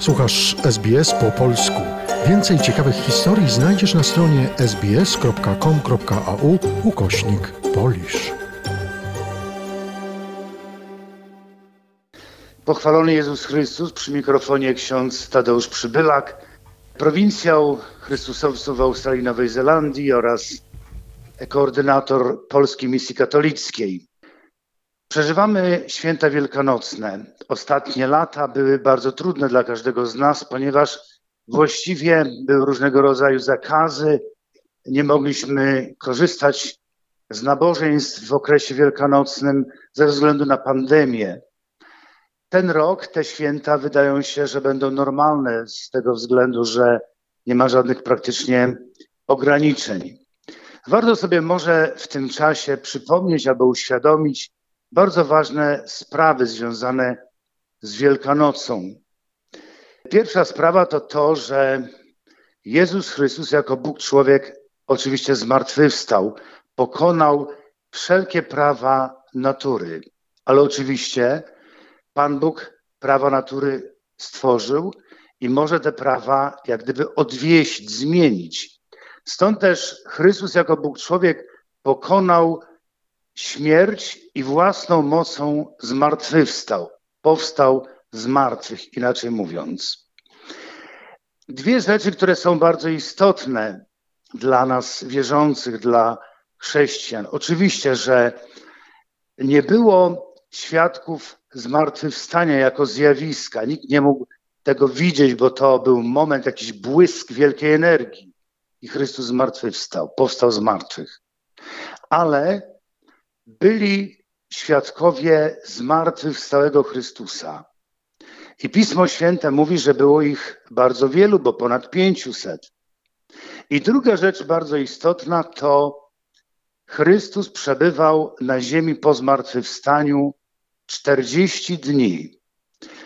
Słuchasz SBS po polsku. Więcej ciekawych historii znajdziesz na stronie sbs.com.au ukośnik polisz. Pochwalony Jezus Chrystus przy mikrofonie ksiądz Tadeusz Przybylak, prowincjał Chrystusowców w Australii Nowej Zelandii oraz koordynator Polskiej Misji Katolickiej. Przeżywamy święta wielkanocne. Ostatnie lata były bardzo trudne dla każdego z nas, ponieważ właściwie były różnego rodzaju zakazy. Nie mogliśmy korzystać z nabożeństw w okresie wielkanocnym ze względu na pandemię. Ten rok, te święta wydają się, że będą normalne z tego względu, że nie ma żadnych praktycznie ograniczeń. Warto sobie może w tym czasie przypomnieć albo uświadomić, bardzo ważne sprawy związane z Wielkanocą. Pierwsza sprawa to to, że Jezus Chrystus jako Bóg człowiek oczywiście zmartwychwstał, pokonał wszelkie prawa natury. Ale oczywiście Pan Bóg prawa natury stworzył i może te prawa jak gdyby odwieść, zmienić. Stąd też Chrystus jako Bóg człowiek pokonał śmierć i własną mocą zmartwychwstał, powstał z martwych, inaczej mówiąc. Dwie rzeczy, które są bardzo istotne dla nas wierzących, dla chrześcijan. Oczywiście, że nie było świadków zmartwychwstania jako zjawiska. Nikt nie mógł tego widzieć, bo to był moment, jakiś błysk wielkiej energii. I Chrystus zmartwychwstał, powstał z martwych. Ale byli świadkowie zmartwychwstałego Chrystusa. I Pismo Święte mówi, że było ich bardzo wielu, bo ponad 500. I druga rzecz bardzo istotna to Chrystus przebywał na ziemi po zmartwychwstaniu 40 dni.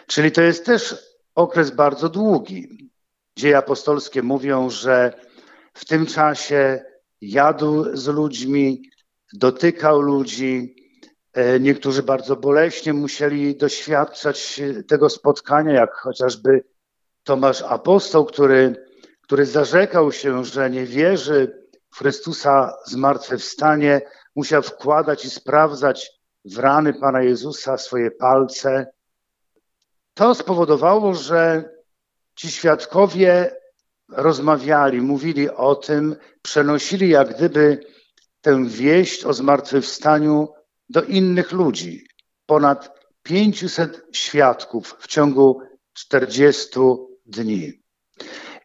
Czyli to jest też okres bardzo długi. Dzieje apostolskie mówią, że w tym czasie jadł z ludźmi, dotykał ludzi. E, niektórzy bardzo boleśnie musieli doświadczać tego spotkania, jak chociażby Tomasz Apostoł, który, który zarzekał się, że nie wierzy w Chrystusa zmartwychwstanie, musiał wkładać i sprawdzać w rany Pana Jezusa swoje palce. To spowodowało, że ci świadkowie rozmawiali, mówili o tym, przenosili jak gdyby tę wieść o zmartwychwstaniu do innych ludzi. Ponad 500 świadków w ciągu 40 dni.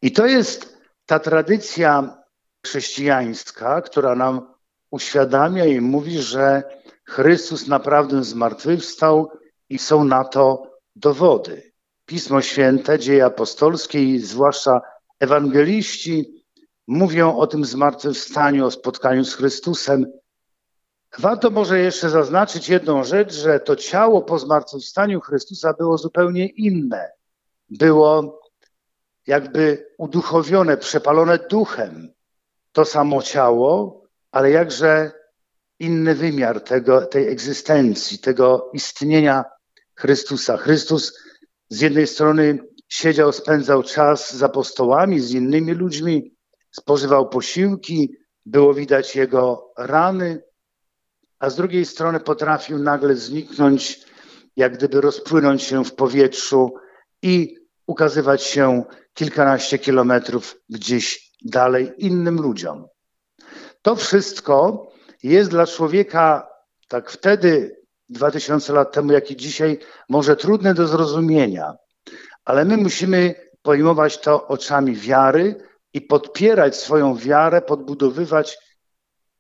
I to jest ta tradycja chrześcijańska, która nam uświadamia i mówi, że Chrystus naprawdę zmartwychwstał i są na to dowody. Pismo Święte, dzieje apostolskie i zwłaszcza ewangeliści mówią o tym zmartwychwstaniu, o spotkaniu z Chrystusem. Warto może jeszcze zaznaczyć jedną rzecz, że to ciało po zmartwychwstaniu Chrystusa było zupełnie inne. Było jakby uduchowione, przepalone duchem. To samo ciało, ale jakże inny wymiar tego, tej egzystencji, tego istnienia Chrystusa. Chrystus z jednej strony siedział, spędzał czas z apostołami, z innymi ludźmi, spożywał posiłki, było widać jego rany, a z drugiej strony potrafił nagle zniknąć, jak gdyby rozpłynąć się w powietrzu i ukazywać się kilkanaście kilometrów gdzieś dalej innym ludziom. To wszystko jest dla człowieka tak wtedy, 2000 lat temu, jak i dzisiaj, może trudne do zrozumienia, ale my musimy pojmować to oczami wiary, i podpierać swoją wiarę, podbudowywać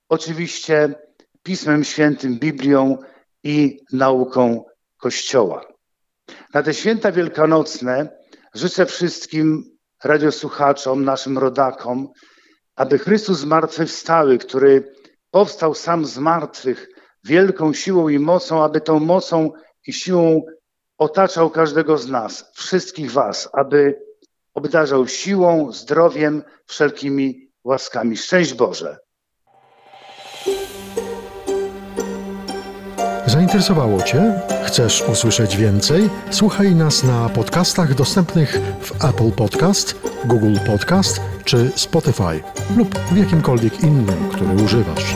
oczywiście Pismem Świętym, Biblią i nauką Kościoła. Na te święta wielkanocne życzę wszystkim radiosłuchaczom, naszym rodakom, aby Chrystus zmartwychwstały, który powstał sam z martwych, wielką siłą i mocą, aby tą mocą i siłą otaczał każdego z nas, wszystkich Was, aby obdarzał siłą, zdrowiem, wszelkimi łaskami. Szczęść Boże! Zainteresowało Cię? Chcesz usłyszeć więcej? Słuchaj nas na podcastach dostępnych w Apple Podcast, Google Podcast czy Spotify lub w jakimkolwiek innym, który używasz.